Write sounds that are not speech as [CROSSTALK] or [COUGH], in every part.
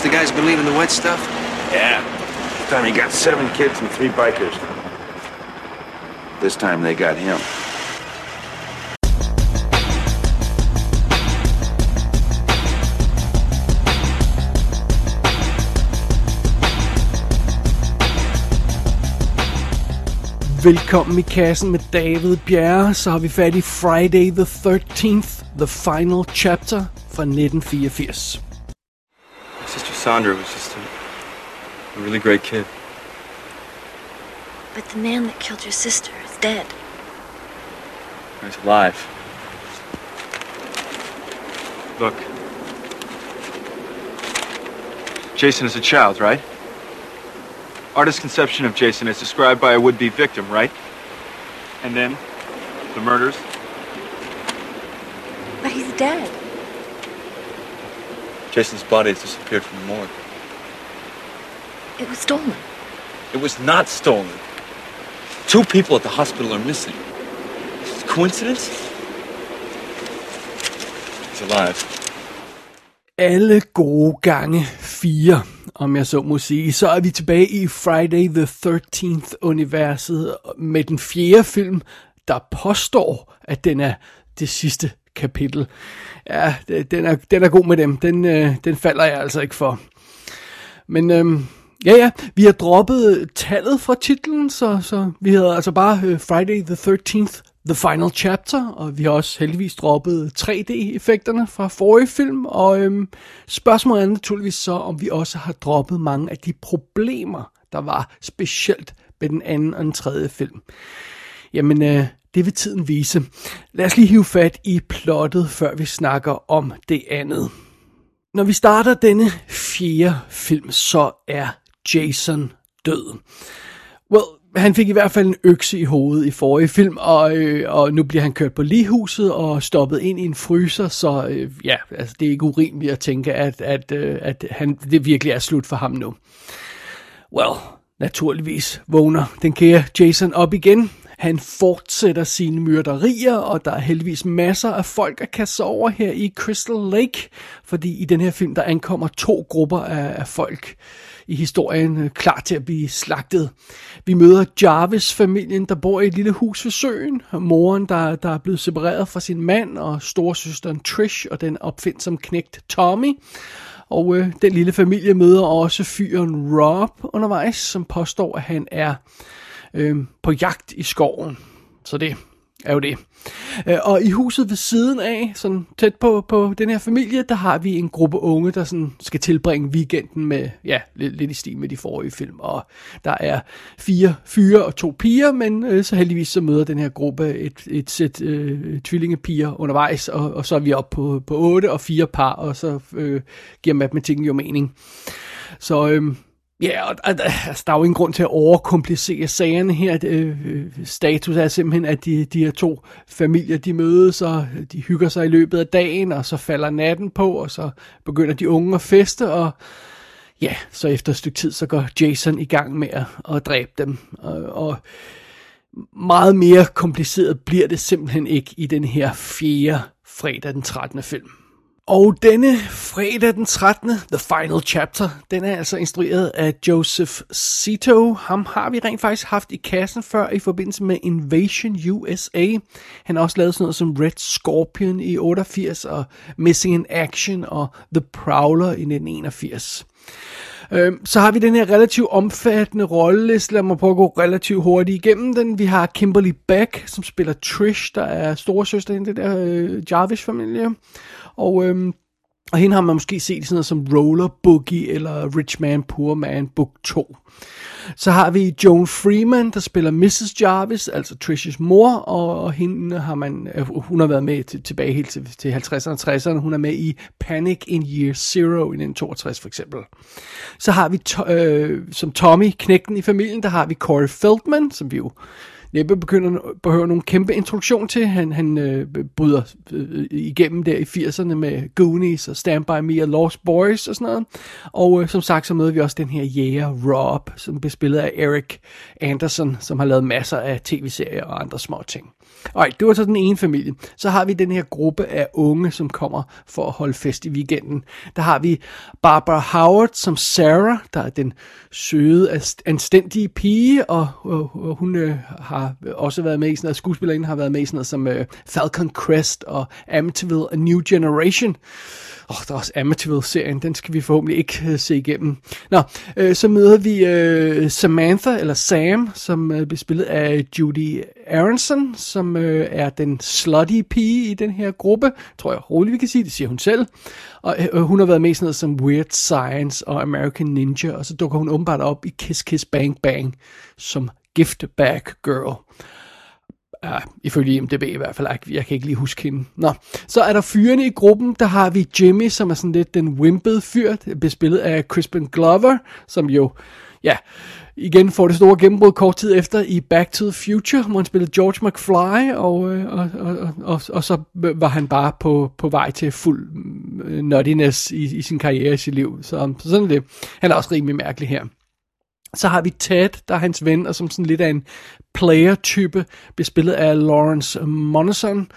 the guys believe in the wet stuff? Yeah. This time he got seven kids and three bikers. This time they got him. Velkommen i kassen med David Bjerre, så har vi fat i Friday the 13th, The Final Chapter fra 1984. Sandra was just a, a really great kid. But the man that killed your sister is dead. He's alive. Look. Jason is a child, right? Artist's conception of Jason is described by a would-be victim, right? And then the murders. But he's dead. Jason's body has disappeared from the morgue. It was stolen. It was not stolen. Two people at the hospital are missing. Coincidence? He's alive. Alle gode gange fire, om jeg så må sige, så er vi tilbage i Friday the 13th universet med den fjerde film, der påstår, at den er det sidste kapitel. Ja, den er, den er god med dem. Den, øh, den falder jeg altså ikke for. Men øhm, ja, ja, vi har droppet tallet fra titlen, så, så vi hedder altså bare øh, Friday the 13th, The Final Chapter, og vi har også heldigvis droppet 3D-effekterne fra forrige film, og øhm, spørgsmålet er naturligvis så, om vi også har droppet mange af de problemer, der var specielt med den anden og den tredje film. Jamen, øh, det vil tiden vise. Lad os lige hive fat i plottet, før vi snakker om det andet. Når vi starter denne fjerde film, så er Jason død. Well, han fik i hvert fald en økse i hovedet i forrige film, og, øh, og nu bliver han kørt på ligehuset og stoppet ind i en fryser, så øh, ja, altså, det er ikke urimeligt at tænke, at, at, øh, at han, det virkelig er slut for ham nu. Well, naturligvis vågner den kære Jason op igen. Han fortsætter sine myrderier, og der er heldigvis masser af folk at kaste over her i Crystal Lake, fordi i den her film, der ankommer to grupper af, af folk i historien øh, klar til at blive slagtet. Vi møder Jarvis-familien, der bor i et lille hus ved søen, moren, der, der er blevet separeret fra sin mand, og storsøsteren Trish og den opfindsom knægt Tommy. Og øh, den lille familie møder også fyren Rob undervejs, som påstår, at han er øh, på jagt i skoven. Så det er jo det. Øh, og i huset ved siden af, sådan tæt på, på den her familie, der har vi en gruppe unge, der sådan skal tilbringe weekenden med, ja, lidt, lidt i stil med de forrige film. Og der er fire fyre og to piger, men øh, så heldigvis så møder den her gruppe et, et sæt øh, tvillingepiger undervejs, og, og så er vi oppe på, på otte og fire par, og så øh, giver matematikken jo mening. Så øh, ja, og, altså, der er jo ingen grund til at overkomplicere sagerne her. Det, øh, status er simpelthen, at de, de her to familier, de mødes, og de hygger sig i løbet af dagen, og så falder natten på, og så begynder de unge at feste, og ja, så efter et stykke tid, så går Jason i gang med at, at dræbe dem. Og, og meget mere kompliceret bliver det simpelthen ikke i den her fjerde fredag den 13. film. Og denne fredag den 13. The Final Chapter, den er altså instrueret af Joseph Sito. Ham har vi rent faktisk haft i kassen før i forbindelse med Invasion USA. Han har også lavet sådan noget som Red Scorpion i 88 og Missing in Action og The Prowler i 1981. Øhm, Så har vi den her relativt omfattende rolleliste. Lad mig prøve at gå relativt hurtigt igennem den. Vi har Kimberly Beck, som spiller Trish, der er storesøster i den der øh, Jarvis-familie. Og, øhm, og hende har man måske set i sådan noget som Roller Boogie eller Rich Man, Poor Man, Book 2. Så har vi Joan Freeman, der spiller Mrs. Jarvis, altså Trish's mor, og, og hende har man, øh, hun har været med til, tilbage helt til, til 50'erne og 60'erne. Hun er med i Panic in Year Zero i 1962 for eksempel. Så har vi to, øh, som Tommy, knægten i familien, der har vi Corey Feldman, som vi jo næppe begynder, behøver nogen kæmpe introduktion til. Han, han øh, bryder øh, igennem der i 80'erne med Goonies og Stand By Me og Lost Boys og sådan noget. Og øh, som sagt, så møder vi også den her jæger Rob, som bliver spillet af Eric Anderson, som har lavet masser af tv-serier og andre små ting. Alright, det var så den ene familie. Så har vi den her gruppe af unge, som kommer for at holde fest i weekenden. Der har vi Barbara Howard som Sarah, der er den søde, anstændige pige, og, og, og hun øh, har Øh, også været med i sådan noget, skuespillerinde har været med i sådan noget som øh, Falcon Crest og Amityville A New Generation. Åh, oh, der er også Amityville-serien, den skal vi forhåbentlig ikke uh, se igennem. Nå, øh, så møder vi øh, Samantha, eller Sam, som øh, bliver spillet af Judy Aronson, som øh, er den slutty pige i den her gruppe. Tror jeg roligt, vi kan sige, det siger hun selv. Og øh, øh hun har været med i sådan noget som Weird Science og American Ninja, og så dukker hun åbenbart op i Kiss Kiss Bang Bang som gift bag girl. Uh, ifølge IMDb i hvert fald. Jeg, jeg kan ikke lige huske hende. Nå, så er der fyrene i gruppen. Der har vi Jimmy, som er sådan lidt den wimpede fyr, bespillet af Crispin Glover, som jo, ja, igen får det store gennembrud kort tid efter i Back to the Future, hvor han spillede George McFly, øh, og, og, og, og, og så var han bare på, på vej til fuld øh, nuttiness i, i sin karriere i sit liv. Så, så sådan er det. Han er også rimelig mærkelig her. Så har vi Ted, der er hans ven, og som sådan lidt af en player-type, bespillet af Lawrence Monson.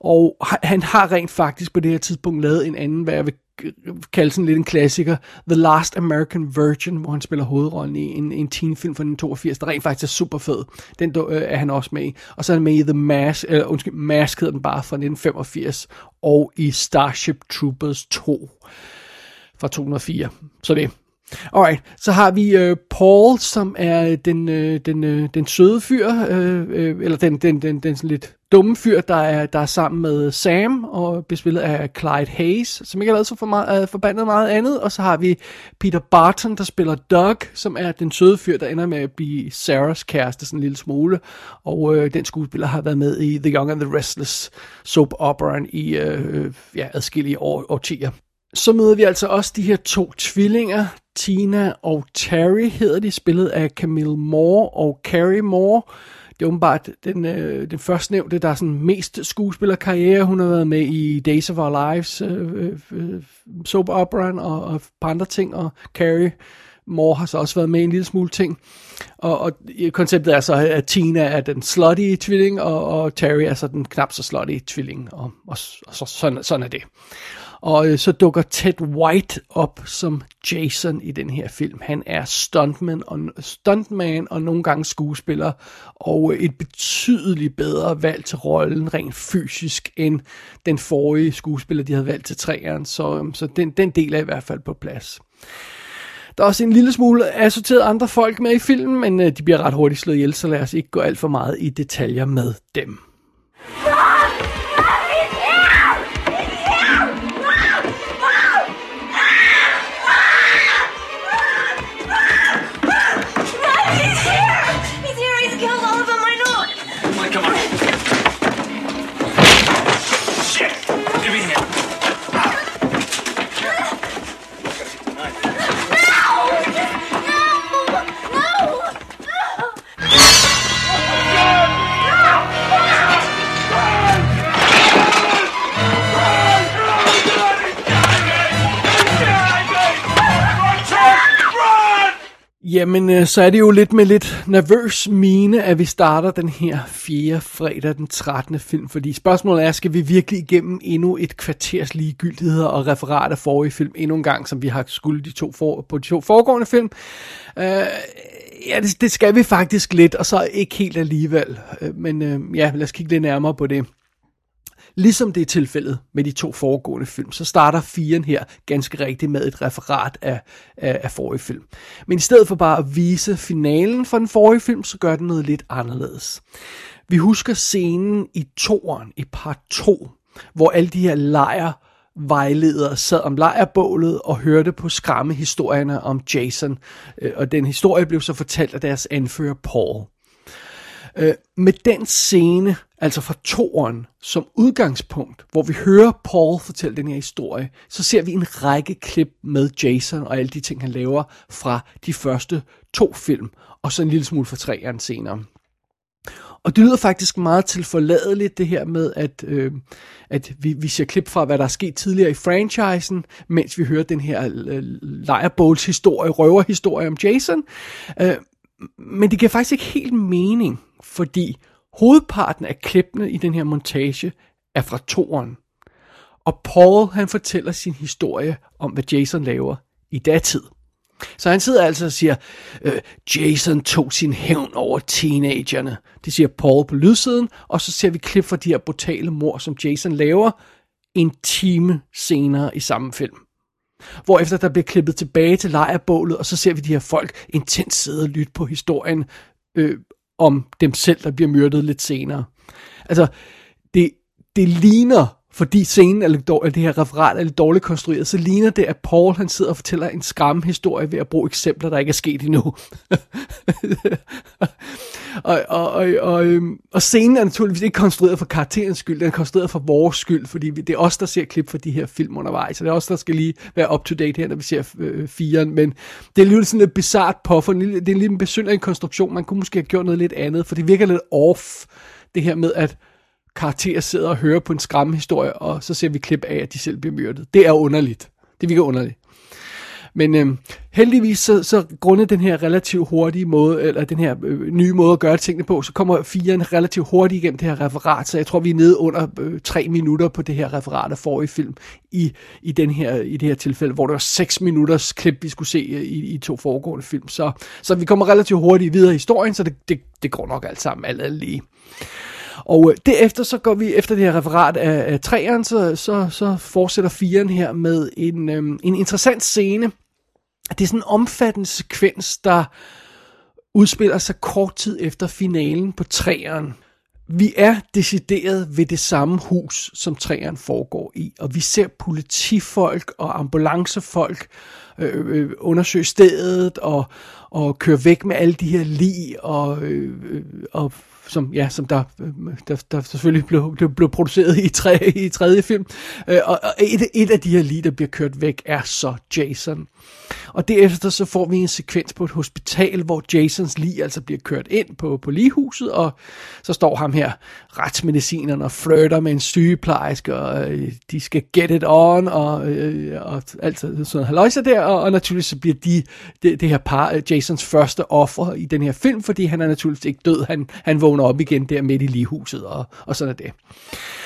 Og han har rent faktisk på det her tidspunkt lavet en anden, hvad jeg vil kalde sådan lidt en klassiker, The Last American Virgin, hvor han spiller hovedrollen i en, en teenfilm fra 1982, der rent faktisk er super fed. Den øh, er han også med i. Og så er han med i The Mask, eller undskyld, Mask hedder den bare fra 1985, og i Starship Troopers 2 fra 2004. Så det Alright, så har vi øh, Paul, som er øh, den, øh, den, øh, den søde fyr, øh, øh, eller den, den, den, den sådan lidt dumme fyr, der er, der er sammen med Sam, og bespillet af Clyde Hayes, som ikke har lavet så for meget, øh, forbandet meget andet. Og så har vi Peter Barton, der spiller Doug, som er den søde fyr, der ender med at blive Sarahs kæreste sådan en lille smule. Og øh, den skuespiller har været med i The Young and the Restless soap operaen i øh, øh, ja, adskillige år, årtier. Så møder vi altså også de her to tvillinger, Tina og Terry hedder de, spillet af Camille Moore og Carrie Moore. Det er åbenbart den, øh, den første nævnte, der er sådan mest skuespillerkarriere. Hun har været med i Days of Our Lives, øh, øh, øh soap opera og, og par andre ting, og Carrie Moore har så også været med i en lille smule ting. Og, og konceptet er så, at Tina er den slutty tvilling, og, og Terry er så den knap så slutty tvilling, og, og, og så, sådan, sådan er det. Og øh, så dukker Ted White op som Jason i den her film. Han er stuntman og, stuntman og nogle gange skuespiller, og øh, et betydeligt bedre valg til rollen rent fysisk end den forrige skuespiller, de havde valgt til træeren. Så, øh, så den, den del er i hvert fald på plads. Der er også en lille smule assorteret andre folk med i filmen, men øh, de bliver ret hurtigt slået ihjel, så lad os ikke gå alt for meget i detaljer med dem. Jamen, øh, så er det jo lidt med lidt nervøs mine, at vi starter den her 4. fredag den 13. film, fordi spørgsmålet er, skal vi virkelig igennem endnu et kvarters ligegyldigheder og referat af forrige film endnu en gang, som vi har skulle de to for, på de to foregående film? Uh, ja, det, det skal vi faktisk lidt, og så ikke helt alligevel. Uh, men uh, ja, lad os kigge lidt nærmere på det. Ligesom det er tilfældet med de to foregående film, så starter firen her ganske rigtigt med et referat af, af, af forrige film. Men i stedet for bare at vise finalen for den forrige film, så gør den noget lidt anderledes. Vi husker scenen i toeren, i part 2, hvor alle de her lejer vejledere sad om lejrbålet og hørte på skræmmehistorierne om Jason. Øh, og den historie blev så fortalt af deres anfører Paul. Øh, med den scene, altså fra toren, som udgangspunkt, hvor vi hører Paul fortælle den her historie, så ser vi en række klip med Jason og alle de ting, han laver fra de første to film, og så en lille smule fra treeren senere. og det lyder faktisk meget tilforladeligt, det her med, at, øh, at vi, vi ser klip fra, hvad der er sket tidligere i franchisen, mens vi hører den her øh, lejrebowls historie, røverhistorie om Jason. Øh, men det giver faktisk ikke helt mening, fordi hovedparten af klippene i den her montage er fra toren. Og Paul han fortæller sin historie om, hvad Jason laver i datid. Så han sidder altså og siger, øh, Jason tog sin hævn over teenagerne. Det siger Paul på lydsiden, og så ser vi klip fra de her brutale mor, som Jason laver en time senere i samme film. Hvorefter der bliver klippet tilbage til lejrebålet, og så ser vi de her folk intens sidde og lytte på historien øh, om dem selv, der bliver myrdet lidt senere. Altså, det, det ligner fordi scenen er lidt dårlig, det her referat er lidt dårligt konstrueret, så ligner det, at Paul han sidder og fortæller en skræmmehistorie ved at bruge eksempler, der ikke er sket endnu. [LAUGHS] og, og, og, og, øhm, og scenen er naturligvis ikke konstrueret for karakterens skyld, den er konstrueret for vores skyld, fordi det er os, der ser klip for de her film undervejs, så det er os, der skal lige være up to date her, når vi ser øh, firen, men det er lidt sådan lidt bizart puffer, det er lidt en besynderlig konstruktion, man kunne måske have gjort noget lidt andet, for det virker lidt off, det her med, at karakterer sidder og hører på en skræmmehistorie, og så ser vi klip af, at de selv bliver myrdet. Det er underligt. Det virker underligt. Men øhm, heldigvis, så, så grundet den her relativt hurtige måde, eller den her øh, nye måde at gøre tingene på, så kommer firen relativt hurtigt igennem det her referat, så jeg tror, vi er nede under øh, tre minutter på det her referat af forrige film i, i, den her, i det her tilfælde, hvor det var seks minutters klip, vi skulle se øh, i, i to foregående film. Så, så vi kommer relativt hurtigt videre i historien, så det, det, det går nok alt sammen alt, alt lige. Og øh, derefter så går vi efter det her referat af, af træeren, så, så, så fortsætter firen her med en, øh, en interessant scene. Det er sådan en omfattende sekvens, der udspiller sig kort tid efter finalen på træeren. Vi er decideret ved det samme hus, som træeren foregår i, og vi ser politifolk og ambulancefolk øh, Øh, øh, undersøge stedet og, og køre væk med alle de her lig og, øh, øh og som, ja, som der, øh, der, der selvfølgelig blev, blev, blev produceret i, tre, i tredje film. Øh, og et, et af de her lige, der bliver kørt væk, er så Jason. Og derefter så får vi en sekvens på et hospital, hvor Jasons lige altså bliver kørt ind på, på ligehuset, og så står ham her, retsmedicineren, og flirter med en sygeplejerske, og øh, de skal get it on, og, øh, og alt sådan noget haløjse der, og, og naturligvis så bliver de, det, det her par, øh, Jasons første offer i den her film, fordi han er naturligvis ikke død, han, han vågner op igen der midt i ligehuset, og, og sådan er det.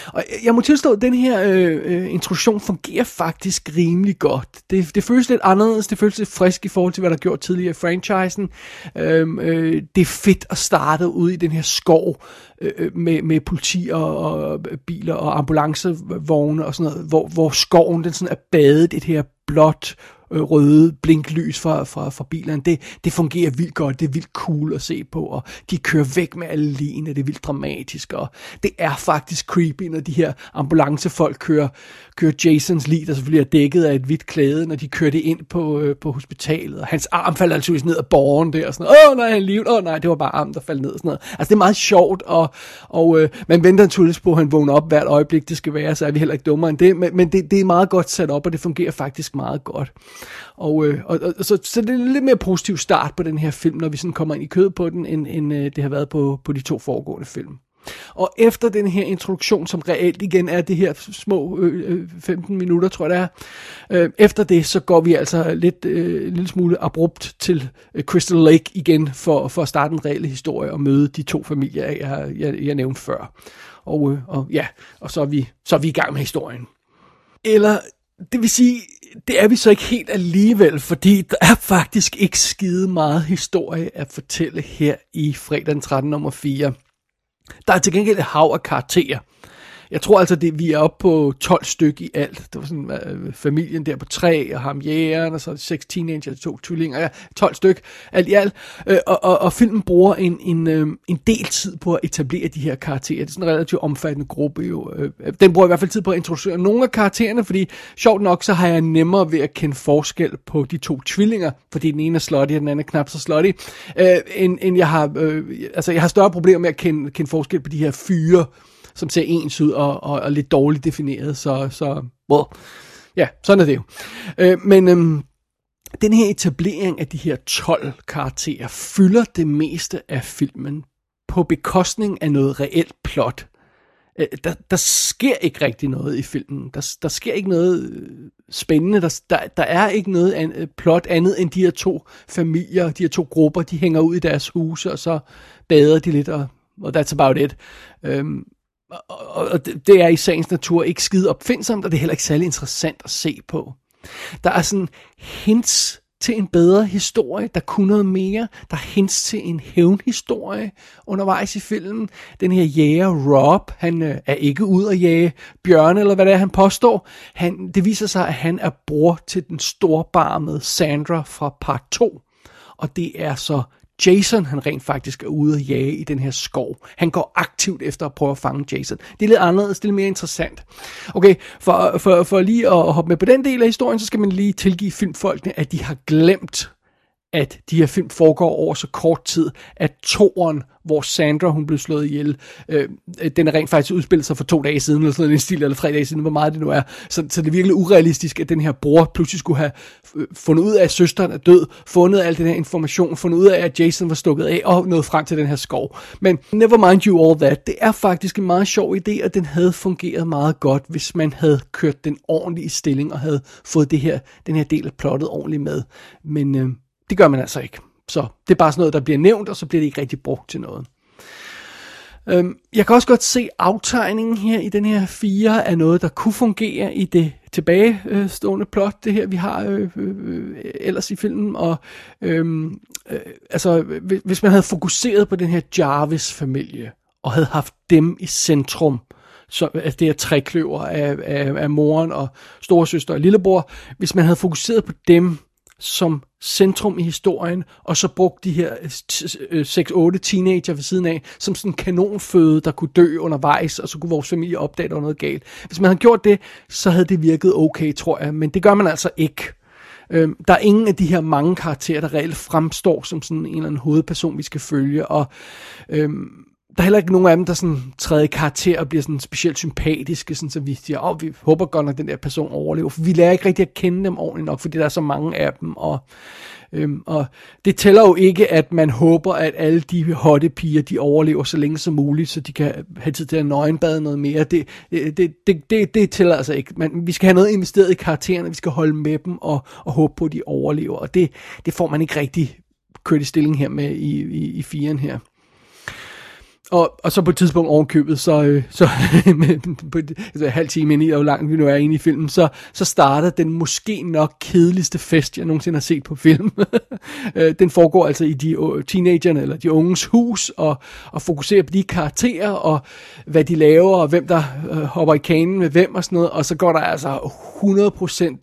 Og jeg må tilstå, at den her øh, øh, introduktion fungerer faktisk rimelig godt. Det, det føles lidt anderledes, det føles lidt frisk i forhold til, hvad der er gjort tidligere i franchisen. Øhm, øh, det er fedt at starte ud i den her skov øh, øh med, med politi og, og biler og ambulancevogne og sådan noget, hvor, hvor skoven den sådan er badet i det her blåt øh, røde blinklys fra, fra, fra bilerne. Det, det fungerer vildt godt, det er vildt cool at se på, og de kører væk med alle linjer, det er vildt dramatisk, og det er faktisk creepy, når de her ambulancefolk kører, kører Jasons lig, der selvfølgelig er dækket af et hvidt klæde, når de kører det ind på, øh, på hospitalet, og hans arm falder altså ned af borgen der, og sådan noget, åh nej, han livet, åh nej, det var bare armen, der faldt ned, og sådan noget. Altså det er meget sjovt, og, og øh, man venter naturligvis på, at han vågner op hvert øjeblik, det skal være, så er vi heller ikke dummere end det, men, men det, det er meget godt sat op, og det fungerer faktisk meget godt. Og, øh, og, og så, så det er en lidt mere positiv start på den her film, når vi sådan kommer ind i kød på den, end, end øh, det har været på, på de to foregående film. Og efter den her introduktion, som reelt igen er det her små øh, øh 15 minutter, tror jeg det er, øh, efter det, så går vi altså lidt øh, en lille smule abrupt til øh, Crystal Lake igen, for, for at starte en reel historie og møde de to familier, jeg, jeg, jeg nævnte før. Og, øh, og ja, og så er, vi, så er vi i gang med historien. Eller det vil sige, det er vi så ikke helt alligevel, fordi der er faktisk ikke skide meget historie at fortælle her i fredag den 13 nummer 4. Der er til gengæld et hav af karakterer. Jeg tror altså, det, vi er oppe på 12 stykker i alt. Det var sådan øh, familien der på tre, og ham jægeren, og så seks teenager, to tvillinger, ja, 12 styk alt i alt. Øh, og, og, og filmen bruger en, en, øh, en del tid på at etablere de her karakterer. Det er sådan en relativt omfattende gruppe jo. Øh, den bruger i hvert fald tid på at introducere nogle af karaktererne, fordi sjovt nok, så har jeg nemmere ved at kende forskel på de to tvillinger, fordi den ene er slutty, og den anden er knap så slutty, øh, end, end jeg har, Øh, altså jeg har større problemer med at kende, kende forskel på de her fyre, som ser ens ud og, og, og lidt dårligt defineret, så, så well, ja, sådan er det jo. Øh, men øhm, den her etablering af de her 12 karakterer fylder det meste af filmen på bekostning af noget reelt plot. Øh, Der, der sker ikke rigtig noget i filmen. Der, der sker ikke noget øh, spændende. Der, der, der er ikke noget an, øh, plot andet end de her to familier, de her to grupper, de hænger ud i deres huse, og så bader de lidt, og, og that's about it. Øhm, og, og, det det er i sagens natur ikke skide opfindsomt, og det er heller ikke særlig interessant at se på. Der er sådan hints til en bedre historie, der kunne noget mere. Der er hints til en hævnhistorie undervejs i filmen. Den her jæger Rob, han øh, er ikke ud at jage bjørne, eller hvad det er, han påstår. Han, det viser sig, at han er bror til den storbarmede Sandra fra part 2. Og det er så Jason, han rent faktisk er ude at jage i den her skov. Han går aktivt efter at prøve at fange Jason. Det er lidt anderledes, det er lidt mere interessant. Okay, for, for, for lige at hoppe med på den del af historien, så skal man lige tilgive filmfolkene, at de har glemt, at de her film foregår over så kort tid, at toren, hvor Sandra hun blev slået ihjel, øh, øh den er rent faktisk udspillet sig for to dage siden, eller sådan noget, en stil, eller tre dage siden, hvor meget det nu er. Så, så det er virkelig urealistisk, at den her bror pludselig skulle have øh, fundet ud af, at søsteren er død, fundet al den her information, fundet ud af, at Jason var stukket af, og nået frem til den her skov. Men never mind you all that, det er faktisk en meget sjov idé, og den havde fungeret meget godt, hvis man havde kørt den ordentligt i stilling, og havde fået det her, den her del af plottet ordentligt med. Men øh, det gør man altså ikke. Så det er bare sådan noget, der bliver nævnt, og så bliver det ikke rigtig brugt til noget. Øhm, jeg kan også godt se aftegningen her i den her fire af noget, der kunne fungere i det tilbagestående plot, det her vi har øh, øh, ellers i filmen. Og øh, øh, altså, hvis man havde fokuseret på den her Jarvis-familie, og havde haft dem i centrum, så altså det her trækløver af, af, af moren og storesøster og lillebror, hvis man havde fokuseret på dem som centrum i historien, og så brugte de her øh, 6-8 øh, teenager ved siden af, som sådan en kanonføde, der kunne dø undervejs, og så kunne vores familie opdage, at der var noget galt. Hvis man havde gjort det, så havde det virket okay, tror jeg, men det gør man altså ikke. Øhm, der er ingen af de her mange karakterer, der reelt fremstår som sådan en eller anden hovedperson, vi skal følge, og øhm, der er heller ikke nogen af dem, der sådan træder i karakter og bliver sådan specielt sympatiske, sådan, så vi siger, åh, oh, vi håber godt nok, at den der person overlever. For vi lærer ikke rigtig at kende dem ordentligt nok, fordi der er så mange af dem. Og, øhm, og det tæller jo ikke, at man håber, at alle de hotte piger, de overlever så længe som muligt, så de kan have tid til at nøgenbade noget mere. Det, øh, det, det, det, det tæller altså ikke. Men vi skal have noget investeret i karaktererne, vi skal holde med dem og, og håbe på, at de overlever. Og det, det får man ikke rigtig kørt i stilling her med i, i, i firen her. Og, og så på et tidspunkt ovenkøbet, så, øh, så [LAUGHS] på et, altså en halv time ind i, hvor langt vi nu er inde i filmen, så, så starter den måske nok kedeligste fest, jeg nogensinde har set på film. [LAUGHS] Øh, den foregår altså i de uh, teenagerne, eller de unges hus, og, og fokuserer på de karakterer, og hvad de laver, og hvem der øh, hopper i kanen med hvem og sådan noget, og så går der altså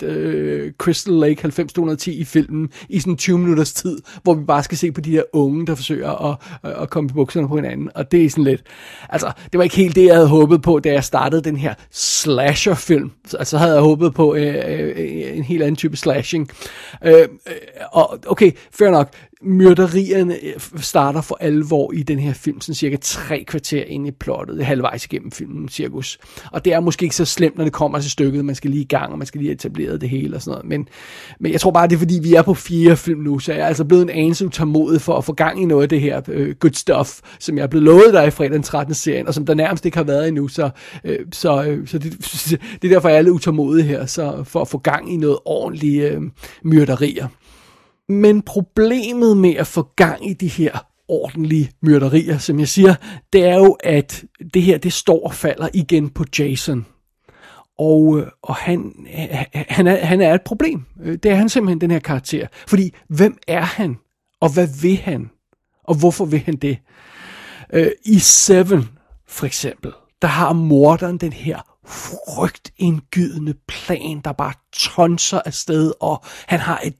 100% øh, Crystal Lake 90210 i filmen, i sådan 20 minutters tid, hvor vi bare skal se på de der unge, der forsøger at, øh, at komme i bukserne på hinanden, og det er sådan lidt, altså, det var ikke helt det, jeg havde håbet på, da jeg startede den her slasher-film. Altså, havde jeg håbet på øh, øh, en helt anden type slashing. Øh, øh, og okay, fair nok, myrderierne øh, starter for alvor i den her film, sådan cirka tre kvarter ind i plottet, halvvejs igennem filmen, cirkus. Og det er måske ikke så slemt, når det kommer til stykket, man skal lige i gang, og man skal lige etablere etableret det hele og sådan noget. Men, men jeg tror bare, det er fordi, vi er på fire film nu, så jeg er altså blevet en anelse utålmodig for at få gang i noget af det her øh, good stuff, som jeg er blevet lovet dig i fredag den 13. serien, og som der nærmest ikke har været endnu, så, øh, så, øh, så det, [LAUGHS] det er derfor, jeg er lidt utålmodig her, så for at få gang i noget ordentligt øh, myrderier. Men problemet med at få gang i de her ordentlige myrderier, som jeg siger, det er jo, at det her, det står og falder igen på Jason. Og, øh, og han, han, er, han er et problem. Det er han simpelthen, den her karakter. Fordi, hvem er han? Og hvad vil han? Og hvorfor vil han det? Øh, I Seven, for eksempel, der har morderen den her frygtindgydende plan, der bare tonser afsted, og han har et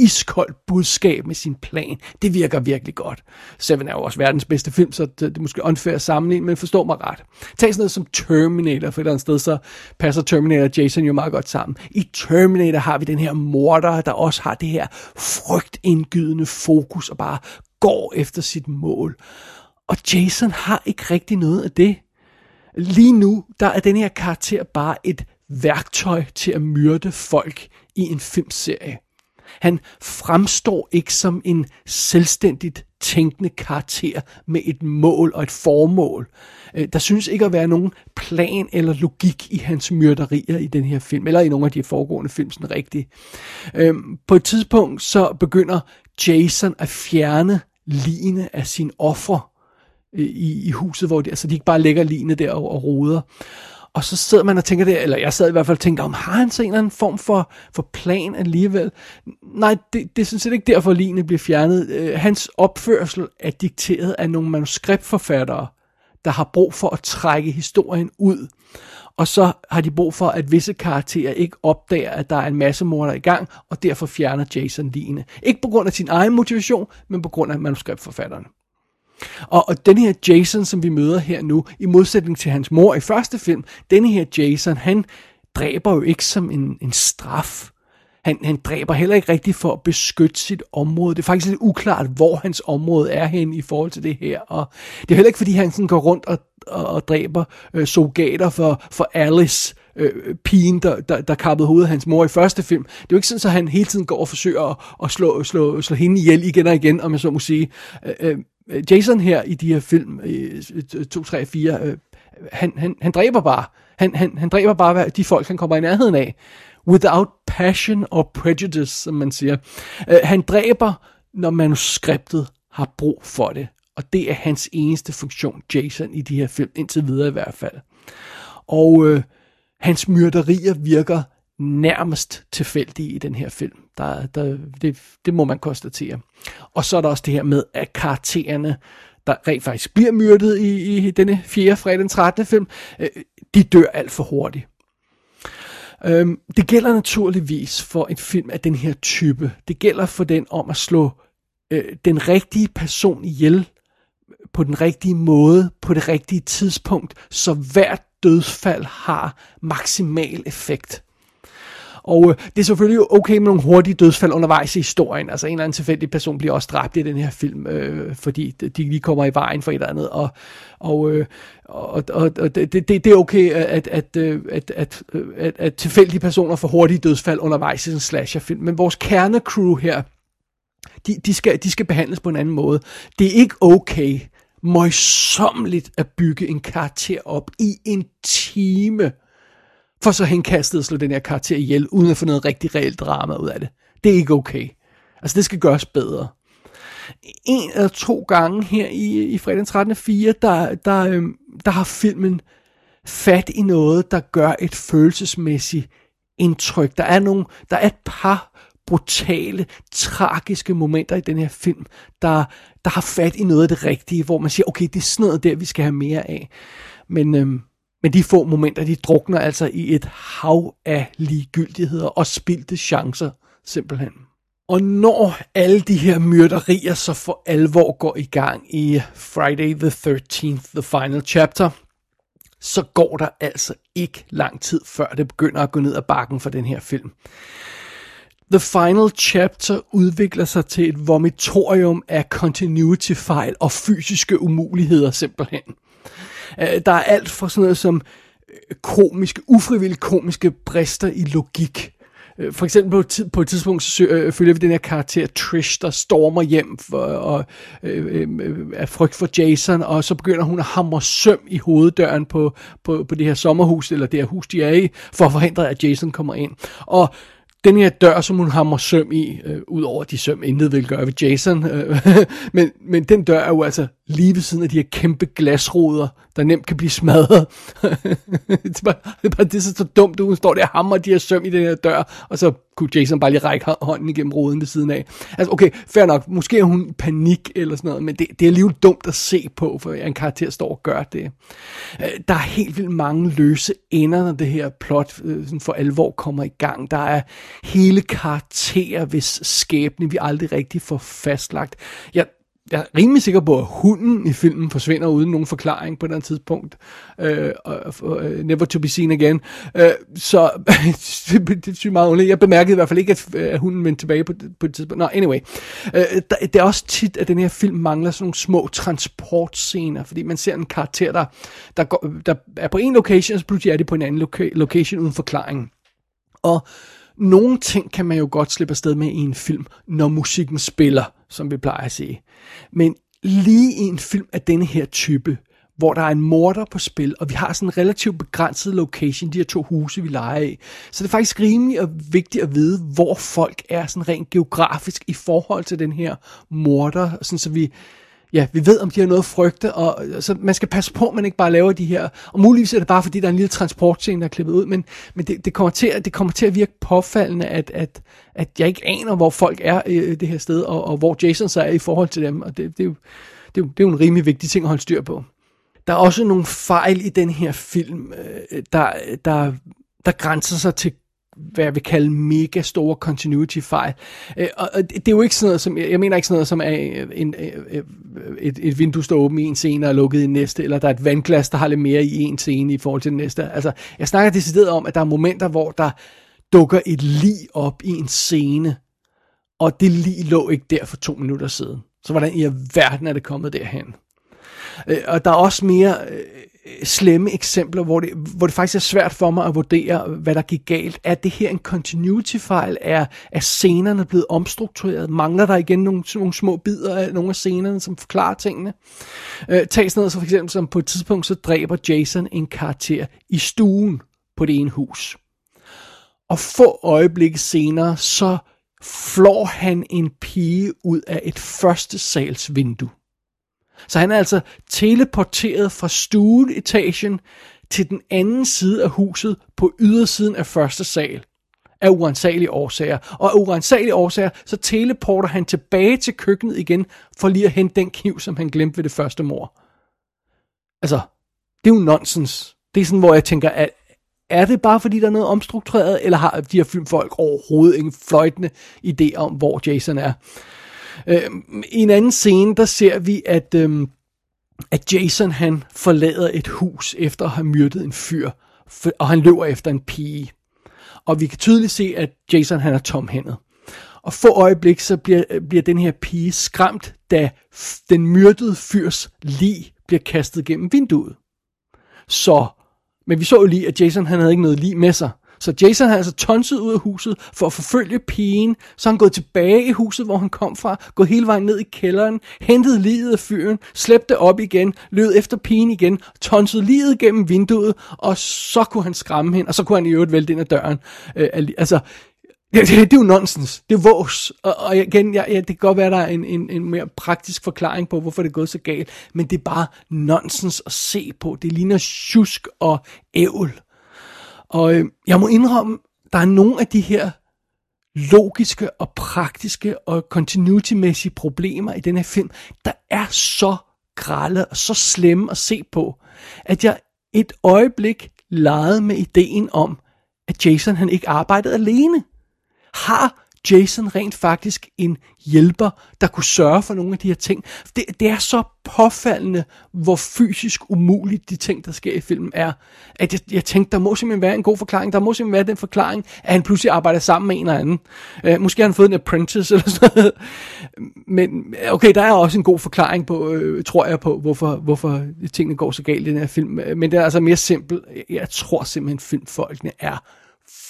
iskoldt budskab med sin plan. Det virker virkelig godt. Seven er jo også verdens bedste film, så det, det er måske unfair at sammenligne, men forstå mig ret. Tag sådan noget som Terminator, for et eller andet sted, så passer Terminator og Jason jo meget godt sammen. I Terminator har vi den her morder, der også har det her frygtindgydende fokus og bare går efter sit mål. Og Jason har ikke rigtig noget af det. Lige nu, der er den her karakter bare et værktøj til at myrde folk i en filmserie. Han fremstår ikke som en selvstændigt tænkende karakter med et mål og et formål. Øh, der synes ikke at være nogen plan eller logik i hans myrderier i den her film, eller i nogle af de foregående film, sådan rigtigt. Øh, på et tidspunkt så begynder Jason at fjerne ligne af sin ofre øh, i, i huset, hvor de, altså de ikke bare lægger line der og, og roder. Og så sidder man og tænker det, eller jeg sad i hvert fald og tænkte, om har han så en eller anden form for, for plan alligevel? Nej, det, det er sådan set ikke derfor, lignende bliver fjernet. Øh, hans opførsel er dikteret af nogle manuskriptforfattere, der har brug for at trække historien ud. Og så har de brug for, at visse karakterer ikke opdager, at der er en masse morder i gang, og derfor fjerner Jason Line. Ikke på grund af sin egen motivation, men på grund af manuskriptforfatterne. Og, og den her Jason, som vi møder her nu, i modsætning til hans mor i første film, denne her Jason, han dræber jo ikke som en, en straf. Han, han dræber heller ikke rigtigt for at beskytte sit område. Det er faktisk lidt uklart, hvor hans område er hen i forhold til det her. Og det er heller ikke, fordi han sådan går rundt og, og, og dræber øh, soldater for, for Alice, øh, pigen, der, der, der kappede hovedet af hans mor i første film. Det er jo ikke sådan, at han hele tiden går og forsøger at, at slå, slå, slå hende ihjel igen og igen, om jeg så må sige. Øh, øh Øh, Jason her i de her film, 2, 3, 4, han, han, han dræber bare. Han, han, han dræber bare de folk, han kommer i nærheden af. Without passion or prejudice, som man siger. Øh, han dræber, når manuskriptet har brug for det. Og det er hans eneste funktion, Jason, i de her film, indtil videre i hvert fald. Og øh, hans myrderier virker nærmest tilfældige i den her film. Der, der, det, det må man konstatere. Og så er der også det her med, at karaktererne, der rent faktisk bliver myrdet i, i denne fjerde fredag den 13. film, øh, de dør alt for hurtigt. Øhm, det gælder naturligvis for en film af den her type. Det gælder for den om at slå øh, den rigtige person ihjel på den rigtige måde, på det rigtige tidspunkt, så hvert dødsfald har maksimal effekt. Og øh, det er selvfølgelig okay med nogle hurtige dødsfald undervejs i historien. Altså en eller anden tilfældig person bliver også dræbt i den her film, øh, fordi de lige kommer i vejen for et eller andet. Og, og, øh, og, og, og det, det, det er okay, at, at, at, øh, at, øh, at, at tilfældige personer får hurtige dødsfald undervejs i en slasherfilm. Men vores kernecrew her, de, de, skal, de skal behandles på en anden måde. Det er ikke okay, møjsommeligt at bygge en karakter op i en time for så henkastet at slå den her karakter ihjel, uden at få noget rigtig reelt drama ud af det. Det er ikke okay. Altså, det skal gøres bedre. En eller to gange her i, i fredag 13. 4, der, der, øhm, der har filmen fat i noget, der gør et følelsesmæssigt indtryk. Der er, nogle, der er et par brutale, tragiske momenter i den her film, der, der har fat i noget af det rigtige, hvor man siger, okay, det er sådan noget der, vi skal have mere af. Men øhm, men de få momenter, de drukner altså i et hav af ligegyldigheder og spildte chancer, simpelthen. Og når alle de her myrderier så for alvor går i gang i Friday the 13th, the final chapter, så går der altså ikke lang tid før det begynder at gå ned ad bakken for den her film. The Final Chapter udvikler sig til et vomitorium af continuity-fejl og fysiske umuligheder simpelthen. Øh, der er alt fra sådan noget som øh, komiske, ufrivilligt komiske brister i logik. Øh, for eksempel på, på et tidspunkt så øh, følger vi den her karakter Trish, der stormer hjem for, og, øh, øh, af frygt for Jason, og så begynder hun at hamre søm i hoveddøren på, på, på det her sommerhus, eller det her hus, de er i, for at forhindre, at Jason kommer ind. Og den her dør, som hun hammer søm i, øh, ud over de søm intet vil gøre ved Jason, øh, [LAUGHS] men, men den dør er jo altså lige ved siden af de her kæmpe glasruder, der nemt kan blive smadret. [LAUGHS] det, er bare, det er bare det er så dumt, hun står der og hammer de her søm i den her dør, og så kunne Jason bare lige række hånden igennem ruden ved siden af. Altså okay, fair nok, måske er hun i panik eller sådan noget, men det, det er alligevel dumt at se på, for en karakter står og gør det. Øh, der er helt vildt mange løse ender, når det her plot øh, sådan for alvor kommer i gang. Der er hele karakterer, hvis skæbne vi aldrig rigtig får fastlagt. Jeg jeg er rimelig sikker på, at hunden i filmen forsvinder uden nogen forklaring på et tidspunkt. Øh, og, og, øh, never to be seen again. Øh, så [LAUGHS] det, det er meget underligt. Jeg bemærkede i hvert fald ikke, at, at hunden vendte tilbage på, på et tidspunkt. Nå, anyway. Øh, der, det er også tit, at den her film mangler sådan nogle små transportscener, fordi man ser en karakter, der, der, går, der er på en location, og så pludselig er det på en anden loca- location uden forklaring. Og nogle ting kan man jo godt slippe afsted med i en film, når musikken spiller, som vi plejer at sige. Men lige i en film af denne her type, hvor der er en morder på spil, og vi har sådan en relativt begrænset location, de her to huse, vi leger i. Så det er faktisk rimelig og vigtigt at vide, hvor folk er sådan rent geografisk i forhold til den her morder, sådan så vi, ja, vi ved, om de har noget at frygte, og så man skal passe på, at man ikke bare laver de her, og muligvis er det bare, fordi der er en lille transportscene, der er klippet ud, men, men det, det, kommer til, det kommer til at virke påfaldende, at, at, at jeg ikke aner, hvor folk er i det her sted, og, og hvor Jason så er i forhold til dem, og det, det, er jo, det, er jo, det er jo en rimelig vigtig ting at holde styr på. Der er også nogle fejl i den her film, øh, der, der, der grænser sig til hvad jeg vil kalde mega store continuity fejl. Øh, og det er jo ikke sådan noget som, jeg mener ikke sådan noget som, at øh, en, øh, øh, et, et vindue står åbent i en scene og er lukket i næste, eller der er et vandglas, der har lidt mere i en scene i forhold til den næste. Altså, jeg snakker decideret om, at der er momenter, hvor der dukker et lig op i en scene, og det lig lå ikke der for to minutter siden. Så hvordan i verden er det kommet derhen? Og der er også mere Øh, slemme eksempler, hvor det, hvor det faktisk er svært for mig at vurdere, hvad der gik galt. Er det her en continuity-fejl? Er, er scenerne blevet omstruktureret? Mangler der igen nogle, nogle små bidder af nogle af scenerne, som forklarer tingene? Øh, tag sådan noget så for eksempel, som på et tidspunkt, så dræber Jason en karakter i stuen på det ene hus. Og få øjeblikke senere, så flår han en pige ud af et første salsvindue. Så han er altså teleporteret fra stueetagen til den anden side af huset på ydersiden af første sal af uansagelige årsager. Og af uansagelige årsager, så teleporter han tilbage til køkkenet igen, for lige at hente den kniv, som han glemte ved det første mor. Altså, det er jo nonsens. Det er sådan, hvor jeg tænker, at er det bare fordi, der er noget omstruktureret, eller har de her filmfolk overhovedet ingen fløjtende idé om, hvor Jason er? Øh, I en anden scene, der ser vi, at, øh, at Jason han forlader et hus efter at have myrdet en fyr, og han løber efter en pige. Og vi kan tydeligt se, at Jason han er tomhændet. Og få øjeblik, så bliver, øh, bliver den her pige skræmt, da den myrdede fyrs lig bliver kastet gennem vinduet. Så, men vi så jo lige, at Jason han havde ikke noget lig med sig. Så Jason har altså tonset ud af huset for at forfølge pigen. Så han gået tilbage i huset, hvor han kom fra, gået hele vejen ned i kælderen, hentet livet af fyren, slæbte det op igen, løb efter pigen igen, tonset livet gennem vinduet, og så kunne han skræmme hende, og så kunne han i øvrigt vælte ind ad døren. Øh, altså, det, [LAUGHS] det, det er jo nonsens. Det er vås. Og, og igen, ja, ja, det kan godt være, der er en, en, en mere praktisk forklaring på, hvorfor det er gået så galt. Men det er bare nonsens at se på. Det ligner tjusk og ævl. Og øh, jeg må indrømme, der er nogle af de her logiske og praktiske og continuity-mæssige problemer i den her film, der er så grælde og så slemme at se på, at jeg et øjeblik legede med ideen om, at Jason han ikke arbejdede alene. Har Jason rent faktisk en hjælper, der kunne sørge for nogle af de her ting. Det, det er så påfaldende, hvor fysisk umuligt de ting, der sker i filmen er, at jeg, jeg tænkte, der må simpelthen være en god forklaring. Der må simpelthen være den forklaring, at han pludselig arbejder sammen med en eller anden. Øh, måske har han fået en apprentice eller sådan noget. Men okay, der er også en god forklaring på, øh, tror jeg på, hvorfor, hvorfor tingene går så galt i den her film. Men det er altså mere simpelt. Jeg tror simpelthen, filmfolkene er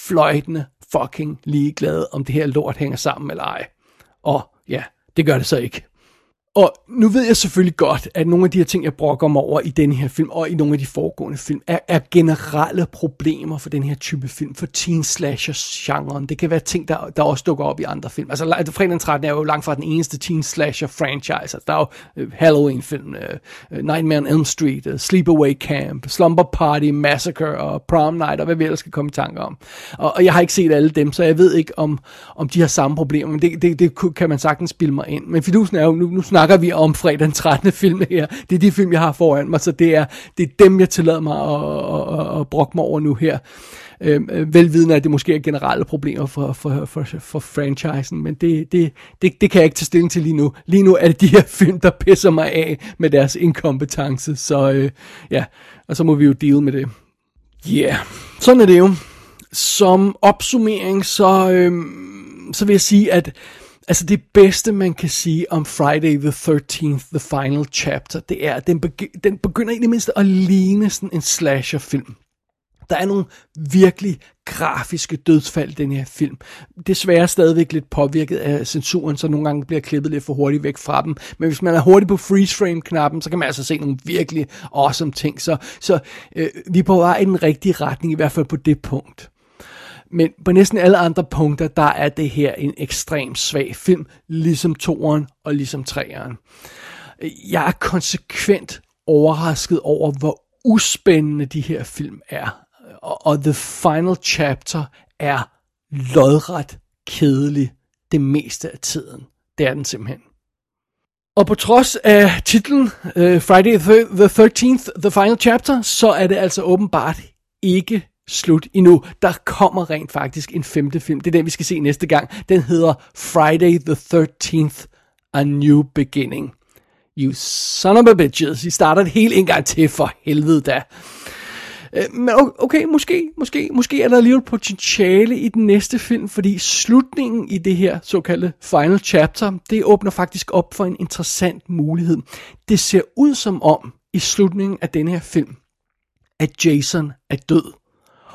fløjtende fucking ligeglade, om det her lort hænger sammen eller ej. Og ja, det gør det så ikke. Og nu ved jeg selvfølgelig godt, at nogle af de her ting, jeg brokker mig over i den her film, og i nogle af de foregående film, er, er generelle problemer for den her type film, for teen slasher-genren. Det kan være ting, der, der også dukker op i andre film. Altså, Fredag den 13 er jo langt fra den eneste teen slasher-franchise. Altså, der er jo øh, Halloween-film, uh, Nightmare on Elm Street, uh, Sleepaway Camp, Slumber Party, Massacre og Prom Night, og hvad vi ellers skal komme i tanke om. Og, og jeg har ikke set alle dem, så jeg ved ikke, om, om de har samme problemer, men det, det, det kan man sagtens spille mig ind. Men fidusen er jo, nu, nu snakker vi om fredag den 13. film her. Det er de film, jeg har foran mig, så det er, det er dem, jeg tillader mig at, at, at, at brokke mig over nu her. Øhm, øh, velvidende, at det måske er generelle problemer for, for, for, for franchisen, men det, det, det, det kan jeg ikke tage stilling til lige nu. Lige nu er det de her film, der pisser mig af med deres inkompetence, så øh, ja, og så må vi jo deal med det. Ja, yeah. sådan er det jo. Som opsummering, så, øh, så vil jeg sige, at Altså det bedste, man kan sige om Friday the 13th, The Final Chapter, det er, at den, begy- den begynder i det mindste at ligne sådan en slasherfilm. Der er nogle virkelig grafiske dødsfald i den her film. Desværre stadigvæk lidt påvirket af censuren, så nogle gange bliver klippet lidt for hurtigt væk fra dem. Men hvis man er hurtig på freeze frame knappen, så kan man altså se nogle virkelig awesome ting. Så, så øh, vi er på vej i den rigtige retning, i hvert fald på det punkt. Men på næsten alle andre punkter, der er det her en ekstremt svag film, ligesom toeren og ligesom treeren. Jeg er konsekvent overrasket over, hvor uspændende de her film er. Og, og The Final Chapter er lodret kedelig det meste af tiden. Det er den simpelthen. Og på trods af titlen uh, Friday the 13th, The Final Chapter, så er det altså åbenbart ikke slut endnu. Der kommer rent faktisk en femte film. Det er den, vi skal se næste gang. Den hedder Friday the 13th, A New Beginning. You son of a bitches. I starter det hele en gang til, for helvede da. Øh, men okay, måske, måske, måske er der alligevel potentiale i den næste film, fordi slutningen i det her såkaldte final chapter, det åbner faktisk op for en interessant mulighed. Det ser ud som om, i slutningen af den her film, at Jason er død.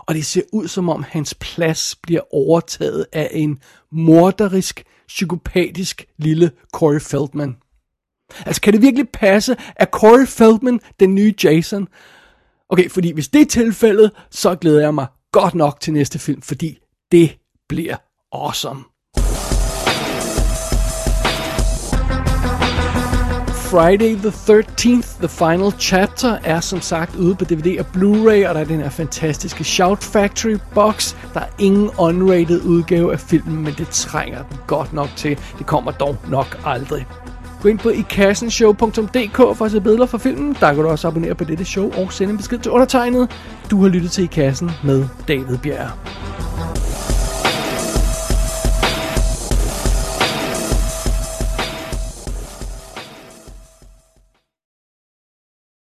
Og det ser ud som om, hans plads bliver overtaget af en morderisk, psykopatisk lille Corey Feldman. Altså, kan det virkelig passe, at Corey Feldman den nye Jason? Okay, fordi hvis det er tilfældet, så glæder jeg mig godt nok til næste film, fordi det bliver awesome. Friday the 13th, The Final Chapter, er som sagt ude på DVD og Blu-ray, og der er den her fantastiske Shout Factory box. Der er ingen unrated udgave af filmen, men det trænger den godt nok til. Det kommer dog nok aldrig. Gå ind på ikassenshow.dk for at se billeder fra filmen. Der kan du også abonnere på dette show og sende en besked til undertegnet. Du har lyttet til I Kassen med David Bjerg.